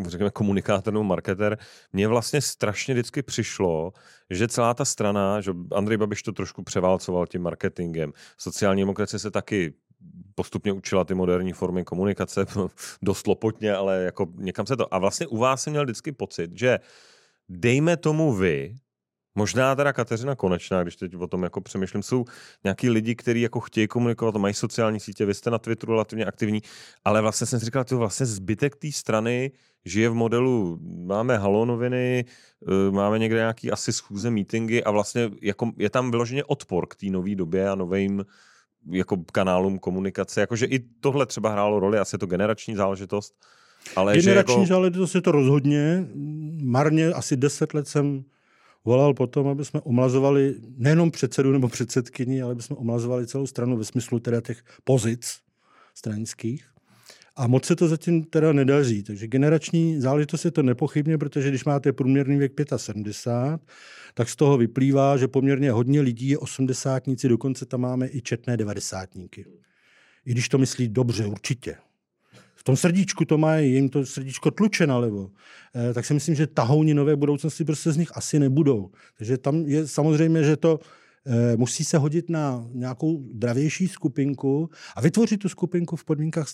eh, řekněme, komunikátor nebo marketer, mně vlastně strašně vždycky přišlo, že celá ta strana, že Andrej Babiš to trošku převálcoval tím marketingem, sociální demokracie se taky postupně učila ty moderní formy komunikace, dost lopotně, ale jako někam se to. A vlastně u vás jsem měl vždycky pocit, že dejme tomu vy, Možná teda Kateřina Konečná, když teď o tom jako přemýšlím, jsou nějaký lidi, kteří jako chtějí komunikovat, mají sociální sítě, vy jste na Twitteru relativně aktivní, ale vlastně jsem si říkal, že vlastně zbytek té strany žije v modelu, máme halonoviny, eh, máme někde nějaký asi schůze, meetingy a vlastně jako je tam vyloženě odpor k té nové době a novým jako kanálům komunikace. Jakože i tohle třeba hrálo roli, asi je to generační záležitost. Ale generační že jako... záležitost je to rozhodně. Marně asi deset let jsem volal potom, aby jsme omlazovali nejenom předsedu nebo předsedkyni, ale aby jsme omlazovali celou stranu ve smyslu teda těch pozic stranických. A moc se to zatím teda nedaří. Takže generační záležitost je to nepochybně, protože když máte průměrný věk 75, tak z toho vyplývá, že poměrně hodně lidí je osmdesátníci, dokonce tam máme i četné devadesátníky. I když to myslí dobře, určitě tom srdíčku to mají, jim to srdíčko tluče nalevo, eh, tak si myslím, že tahouni nové budoucnosti prostě z nich asi nebudou. Takže tam je samozřejmě, že to eh, musí se hodit na nějakou dravější skupinku a vytvořit tu skupinku v podmínkách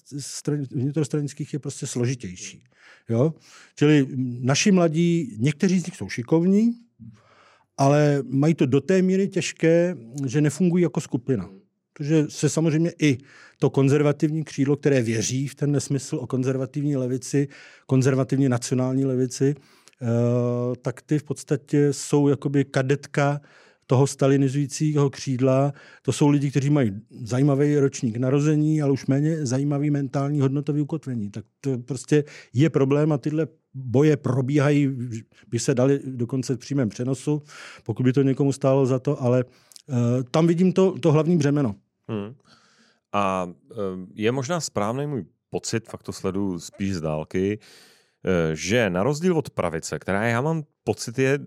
vnitrostranických je prostě složitější. Jo? Čili naši mladí, někteří z nich jsou šikovní, ale mají to do té míry těžké, že nefungují jako skupina. Protože se samozřejmě i to konzervativní křídlo, které věří v ten nesmysl o konzervativní levici, konzervativní nacionální levici, eh, tak ty v podstatě jsou jakoby kadetka toho stalinizujícího křídla. To jsou lidi, kteří mají zajímavý ročník narození, ale už méně zajímavý mentální hodnotový ukotvení. Tak to prostě je problém a tyhle boje probíhají, by se dali dokonce v přímém přenosu, pokud by to někomu stálo za to, ale tam vidím to, to hlavní břemeno. Hmm. A eh, je možná správný můj pocit, fakt to sleduju spíš z dálky, eh, že na rozdíl od pravice, která já mám pocit je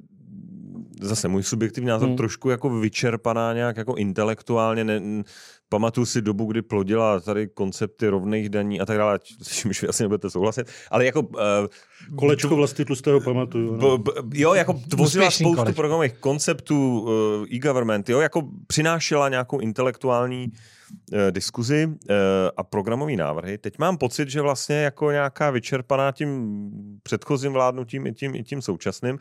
zase můj subjektivní názor, hmm. trošku jako vyčerpaná nějak jako intelektuálně. Ne, pamatuju si dobu, kdy plodila tady koncepty rovných daní a tak dále, s čímž vy asi nebudete souhlasit, ale jako... Uh, Kolečko vlastně tlustého pamatuju. No. B, b, jo, jako tvořila spoustu kolečko. programových konceptů uh, e-government, jo, jako přinášela nějakou intelektuální uh, diskuzi uh, a programové návrhy. Teď mám pocit, že vlastně jako nějaká vyčerpaná tím předchozím vládnutím i tím, i tím současným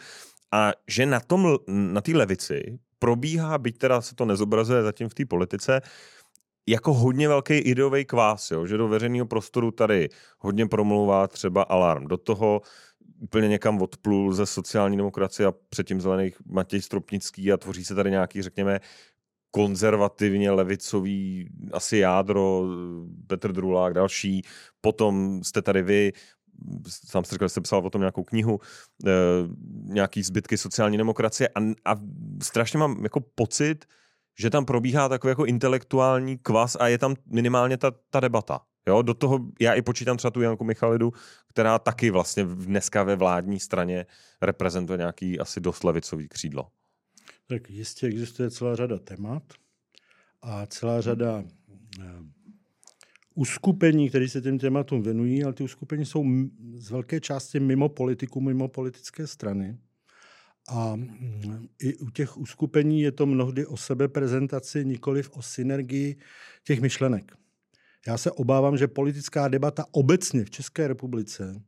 a že na tom, na té levici probíhá, byť teda se to nezobrazuje zatím v té politice, jako hodně velký ideový kvás, jo? že do veřejného prostoru tady hodně promlouvá třeba alarm. Do toho úplně někam odplul ze sociální demokracie a předtím zelených Matěj Stropnický a tvoří se tady nějaký, řekněme, konzervativně levicový asi jádro, Petr Drulák, další. Potom jste tady vy, sám jste řekl, že jste psal o tom nějakou knihu, e, nějaký zbytky sociální demokracie a, a strašně mám jako pocit, že tam probíhá takový jako intelektuální kvas a je tam minimálně ta, ta debata. Jo, do toho já i počítám třeba tu Janku Michalidu, která taky vlastně dneska ve vládní straně reprezentuje nějaký asi dost levicový křídlo. Tak jistě existuje celá řada témat a celá řada eh, uskupení, které se těm tématům věnují, ale ty uskupení jsou z velké části mimo politiku, mimo politické strany. A mm, i u těch uskupení je to mnohdy o sebeprezentaci, nikoliv o synergii těch myšlenek. Já se obávám, že politická debata obecně v České republice,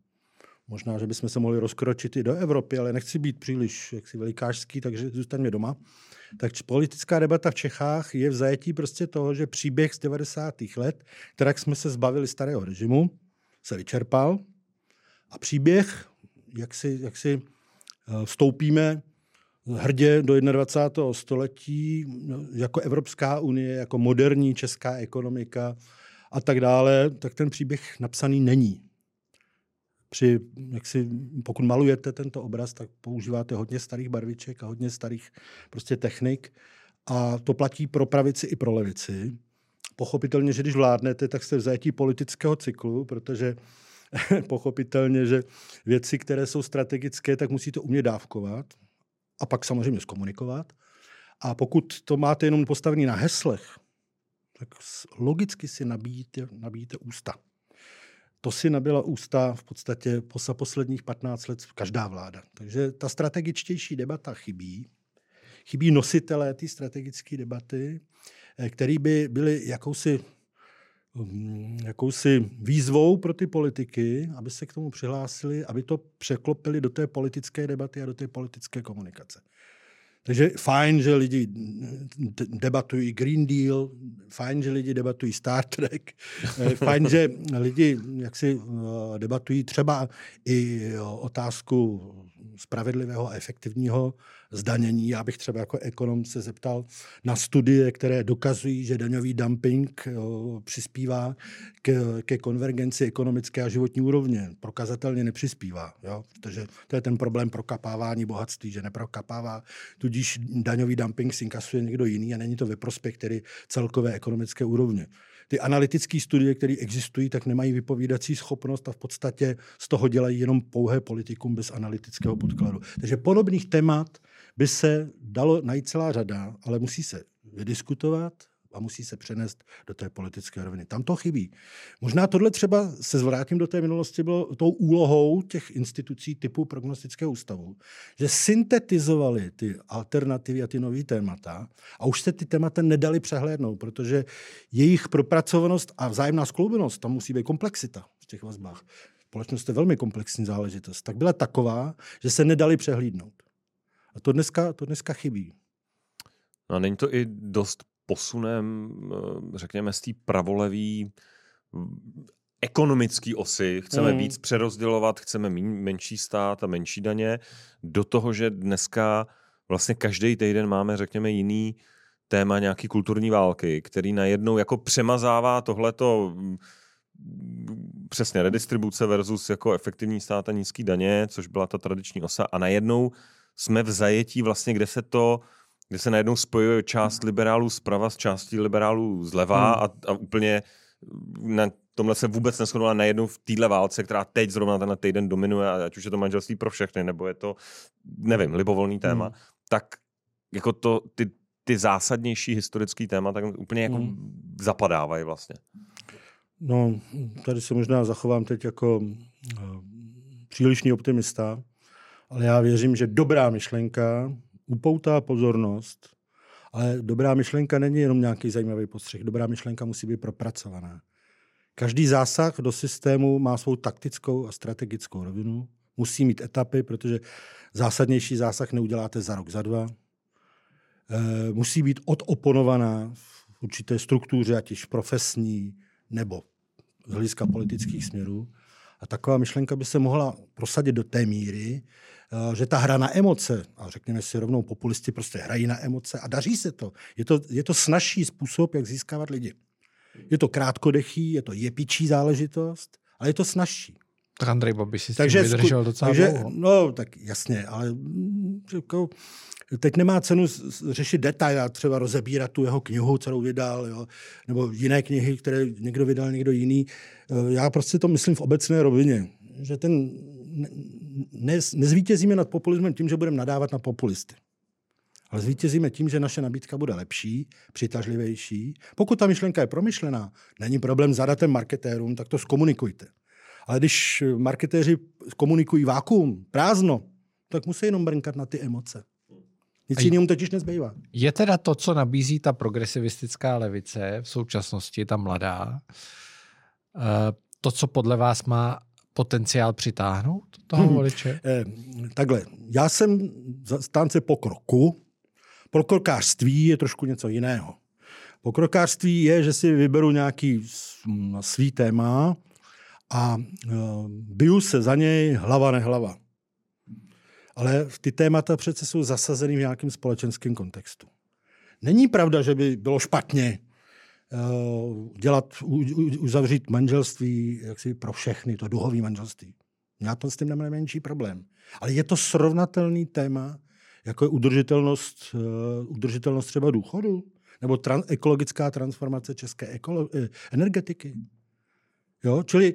možná, že bychom se mohli rozkročit i do Evropy, ale nechci být příliš jaksi velikářský, takže zůstaňme doma. Tak politická debata v Čechách je v zajetí prostě toho, že příběh z 90. let, kterak jsme se zbavili starého režimu, se vyčerpal a příběh, jak si, jak si vstoupíme hrdě do 21. století jako Evropská unie, jako moderní česká ekonomika a tak dále, tak ten příběh napsaný není. Při, jak si, pokud malujete tento obraz, tak používáte hodně starých barviček a hodně starých prostě technik a to platí pro pravici i pro levici. Pochopitelně, že když vládnete, tak jste v zajetí politického cyklu, protože pochopitelně, že věci, které jsou strategické, tak musíte umět dávkovat a pak samozřejmě zkomunikovat. A pokud to máte jenom postavený na heslech, tak logicky si nabíjíte, nabíjíte ústa. To si nabila ústa v podstatě po posledních 15 let každá vláda. Takže ta strategičtější debata chybí. Chybí nositelé té strategické debaty, eh, který by byli jakousi jakousi výzvou pro ty politiky, aby se k tomu přihlásili, aby to překlopili do té politické debaty a do té politické komunikace. Takže fajn, že lidi debatují Green Deal, fajn, že lidi debatují Star Trek, eh, fajn, že lidi jaksi eh, debatují třeba i otázku spravedlivého a efektivního zdanění. Já bych třeba jako ekonom se zeptal na studie, které dokazují, že daňový dumping přispívá ke, ke konvergenci ekonomické a životní úrovně. Prokazatelně nepřispívá, jo, protože to je ten problém prokapávání bohatství, že neprokapává, tudíž daňový dumping si inkasuje někdo jiný a není to ve prospěch tedy celkové ekonomické úrovně ty analytické studie, které existují, tak nemají vypovídací schopnost a v podstatě z toho dělají jenom pouhé politikum bez analytického podkladu. Takže podobných témat by se dalo najít celá řada, ale musí se vydiskutovat, a musí se přenést do té politické roviny. Tam to chybí. Možná tohle třeba se zvrátím do té minulosti bylo tou úlohou těch institucí typu prognostického ústavu, že syntetizovali ty alternativy a ty nové témata a už se ty témata nedali přehlédnout, protože jejich propracovanost a vzájemná skloubenost, tam musí být komplexita v těch vazbách. Společnost je velmi komplexní záležitost. Tak byla taková, že se nedali přehlídnout. A to dneska, to dneska chybí. No a není to i dost posunem, eh, řekněme, z té pravolevý ekonomický osy, chceme mm. víc přerozdělovat, chceme menší stát a menší daně, do toho, že dneska vlastně každý týden máme, řekněme, jiný téma nějaký kulturní války, který najednou jako přemazává tohleto přesně redistribuce versus jako efektivní stát a nízký daně, což byla ta tradiční osa a najednou jsme v zajetí vlastně, kde se to kde se najednou spojuje část liberálů zprava s částí liberálů zleva hmm. a, a úplně na tomhle se vůbec neschodila najednou v téhle válce, která teď zrovna tenhle týden dominuje, ať už je to manželství pro všechny, nebo je to, nevím, libovolný téma. Hmm. tak jako to, ty, ty zásadnější historické témata tak úplně jako hmm. zapadávají vlastně. No, tady se možná zachovám teď jako uh, přílišný optimista, ale já věřím, že dobrá myšlenka upoutá pozornost, ale dobrá myšlenka není jenom nějaký zajímavý postřeh. Dobrá myšlenka musí být propracovaná. Každý zásah do systému má svou taktickou a strategickou rovinu. Musí mít etapy, protože zásadnější zásah neuděláte za rok, za dva. E, musí být odoponovaná v určité struktuře, ať již profesní nebo z hlediska politických směrů. A taková myšlenka by se mohla prosadit do té míry, eh, že ta hra na emoce, a řekněme si rovnou, populisti prostě hrají na emoce a daří se to. Je to, je to snažší způsob, jak získávat lidi. Je to krátkodechý, je to jepičí záležitost, ale je to snažší. Tak Andrej Babiš si takže, vydržel docela takže, dlouho. No, tak jasně, ale jako, teď nemá cenu řešit detail a třeba rozebírat tu jeho knihu, kterou vydal, jo, nebo jiné knihy, které někdo vydal, někdo jiný. Eh, já prostě to myslím v obecné rovině, že ten ne, nezvítězíme nad populismem tím, že budeme nadávat na populisty. Ale zvítězíme tím, že naše nabídka bude lepší, přitažlivější. Pokud ta myšlenka je promyšlená, není problém zadat marketérům, tak to zkomunikujte. Ale když marketéři komunikují vákuum, prázdno, tak musí jenom brnkat na ty emoce. Nic jiného totiž nezbývá. Je teda to, co nabízí ta progresivistická levice v současnosti, ta mladá, eh, to, co podle vás má potenciál přitáhnout toho hmm. voliče? Eh, takhle, já jsem zastánce pokroku. Pokrokářství je trošku něco jiného. Pokrokářství je, že si vyberu nějaký svý téma a uh, biju se za něj hlava nehlava. Ale ty témata přece jsou zasazeny v nějakém společenském kontextu. Není pravda, že by bylo špatně uh, dělat, uzavřít manželství jaksi pro všechny, to duhový manželství. Já to s tím nemám menší problém. Ale je to srovnatelný téma, jako je udržitelnost, uh, udržitelnost třeba důchodu, nebo tran, ekologická transformace české ekolo, eh, energetiky. Jo? Čili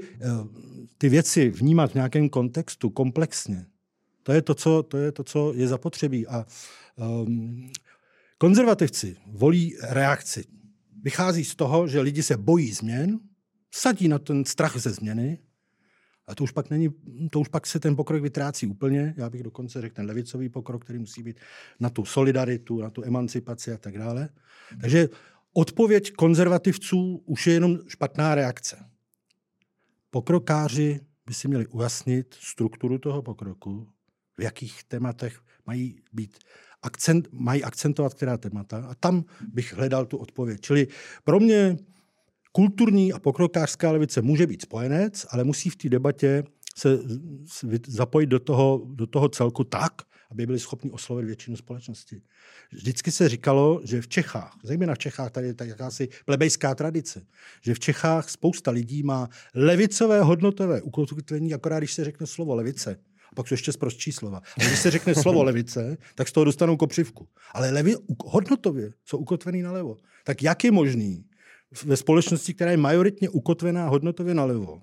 ty věci vnímat v nějakém kontextu komplexně, to je to, co, to je, to, co je zapotřebí. A um, konzervativci volí reakci. Vychází z toho, že lidi se bojí změn, sadí na ten strach ze změny, a to už pak není, to už pak se ten pokrok vytrácí úplně. Já bych dokonce řekl ten levicový pokrok, který musí být na tu solidaritu, na tu emancipaci a tak dále. Takže odpověď konzervativců už je jenom špatná reakce. Pokrokáři by si měli ujasnit strukturu toho pokroku, v jakých tématech mají být akcent, mají akcentovat která témata a tam bych hledal tu odpověď. Čili pro mě kulturní a pokrokářská levice může být spojenec, ale musí v té debatě se zapojit do toho, do toho celku tak, aby byli schopni oslovit většinu společnosti. Vždycky se říkalo, že v Čechách, zejména v Čechách, tady je tak jakási plebejská tradice, že v Čechách spousta lidí má levicové hodnotové ukotvení, akorát když se řekne slovo levice, a pak jsou ještě zprostší slova. A když se řekne slovo levice, tak z toho dostanou kopřivku. Ale levi, hodnotově jsou ukotvený nalevo. Tak jak je možný ve společnosti, která je majoritně ukotvená hodnotově nalevo,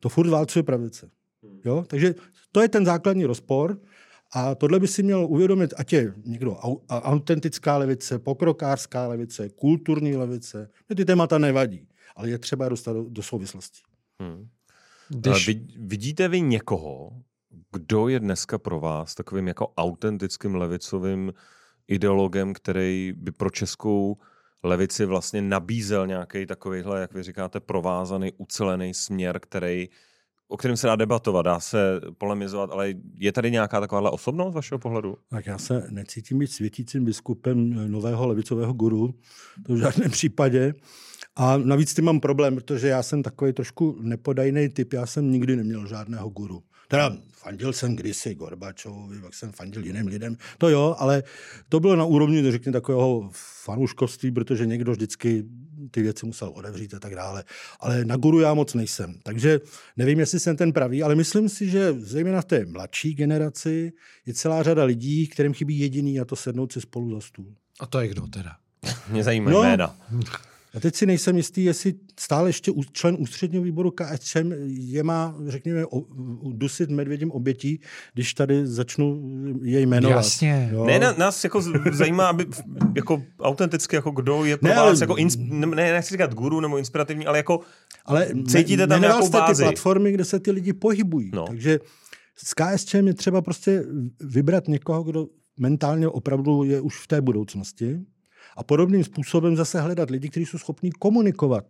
to furt válcuje pravice. Jo? Takže to je ten základní rozpor. A tohle by si měl uvědomit, ať je někdo autentická levice, pokrokářská levice, kulturní levice. Ty témata nevadí, ale je třeba dostat do, do souvislosti. Hmm. Když... Vidíte vy někoho, kdo je dneska pro vás takovým jako autentickým levicovým ideologem, který by pro českou levici vlastně nabízel nějaký takovýhle, jak vy říkáte, provázaný, ucelený směr, který, o kterém se dá debatovat, dá se polemizovat, ale je tady nějaká takováhle osobnost vašeho pohledu? Tak já se necítím být světícím biskupem nového levicového guru, to v žádném případě. A navíc tím mám problém, protože já jsem takový trošku nepodajný typ, já jsem nikdy neměl žádného guru. Teda fandil jsem kdysi Gorbačovi, pak jsem fandil jiným lidem, to jo, ale to bylo na úrovni, řekněme, takového fanouškovství, protože někdo vždycky ty věci musel odevřít a tak dále. Ale na guru já moc nejsem. Takže nevím, jestli jsem ten pravý, ale myslím si, že zejména v té mladší generaci je celá řada lidí, kterým chybí jediný a to sednout si spolu za stůl. A to je kdo teda? Mě zajímají no, jména. A teď si nejsem jistý, jestli stále ještě člen ústředního výboru KSČM je má, řekněme, dusit medvědím obětí, když tady začnu jej jmenovat. Jasně. Jo? Ne, nás jako zajímá, aby jako autenticky, jako kdo je pro ne, vás, jako ins, ne, nechci říkat guru nebo inspirativní, ale jako ale cítíte tam nějakou bázi. ty platformy, kde se ty lidi pohybují. No. Takže s KSČM je třeba prostě vybrat někoho, kdo mentálně opravdu je už v té budoucnosti a podobným způsobem zase hledat lidi, kteří jsou schopní komunikovat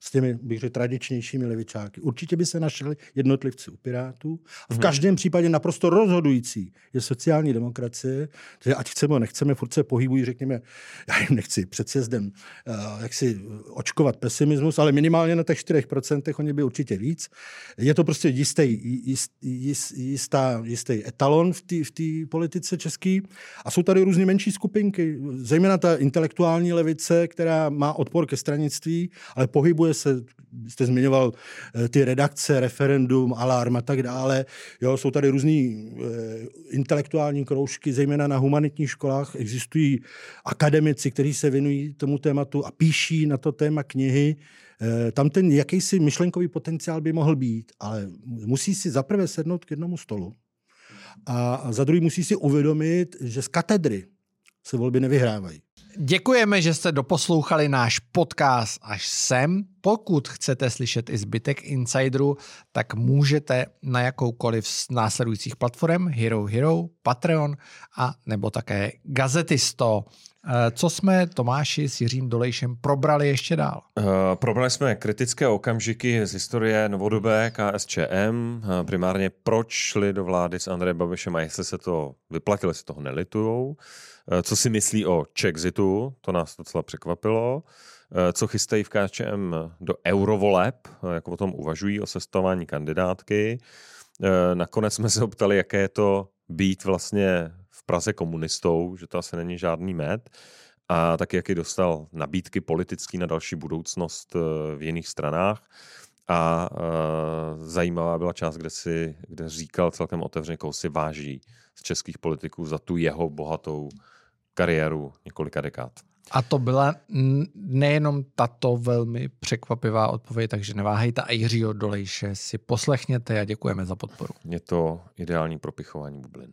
s těmi, bych řekl, tradičnějšími levičáky. Určitě by se našli jednotlivci u Pirátů. A v mhm. každém případě naprosto rozhodující je sociální demokracie, že ať chceme nebo nechceme, furt se pohybují, řekněme, já jim nechci před sjezdem uh, jak si očkovat pesimismus, ale minimálně na těch 4% oni by určitě víc. Je to prostě jistý, jist, jist, jistá, jistý etalon v té v politice český. A jsou tady různé menší skupinky, zejména ta intelektuální levice, která má odpor ke stranictví, ale pohybuje objevuje se, jste zmiňoval eh, ty redakce, referendum, alarm a tak dále. Jo, jsou tady různé e, intelektuální kroužky, zejména na humanitních školách. Existují akademici, kteří se věnují tomu tématu a píší na to téma knihy. E, tam ten jakýsi myšlenkový potenciál by mohl být, ale musí si zaprvé sednout k jednomu stolu a za druhý musí si uvědomit, že z katedry se volby nevyhrávají. Děkujeme, že jste doposlouchali náš podcast až sem. Pokud chcete slyšet i zbytek Insideru, tak můžete na jakoukoliv z následujících platform Hero Hero, Patreon a nebo také Gazetisto. Eh, co jsme Tomáši s Jiřím Dolejšem probrali ještě dál? Uh, probrali jsme kritické okamžiky z historie novodobé KSČM, uh, primárně proč šli do vlády s Andrejem Babišem a jestli se to vyplatilo, jestli toho nelitujou. Eh, co si myslí o Chexitu, to nás docela překvapilo. Eh, co chystají v KČM do eurovoleb, eh, jak o tom uvažují, o sestavování kandidátky. Nakonec jsme se optali, jaké je to být vlastně v Praze komunistou, že to asi není žádný med. A taky, jaký dostal nabídky politický na další budoucnost v jiných stranách. A zajímavá byla část, kde, si, kde říkal celkem otevřeně, koho si váží z českých politiků za tu jeho bohatou kariéru několika dekád. A to byla nejenom tato velmi překvapivá odpověď, takže neváhejte a Jiřího Dolejše si poslechněte a děkujeme za podporu. Je to ideální pro pichování bublin.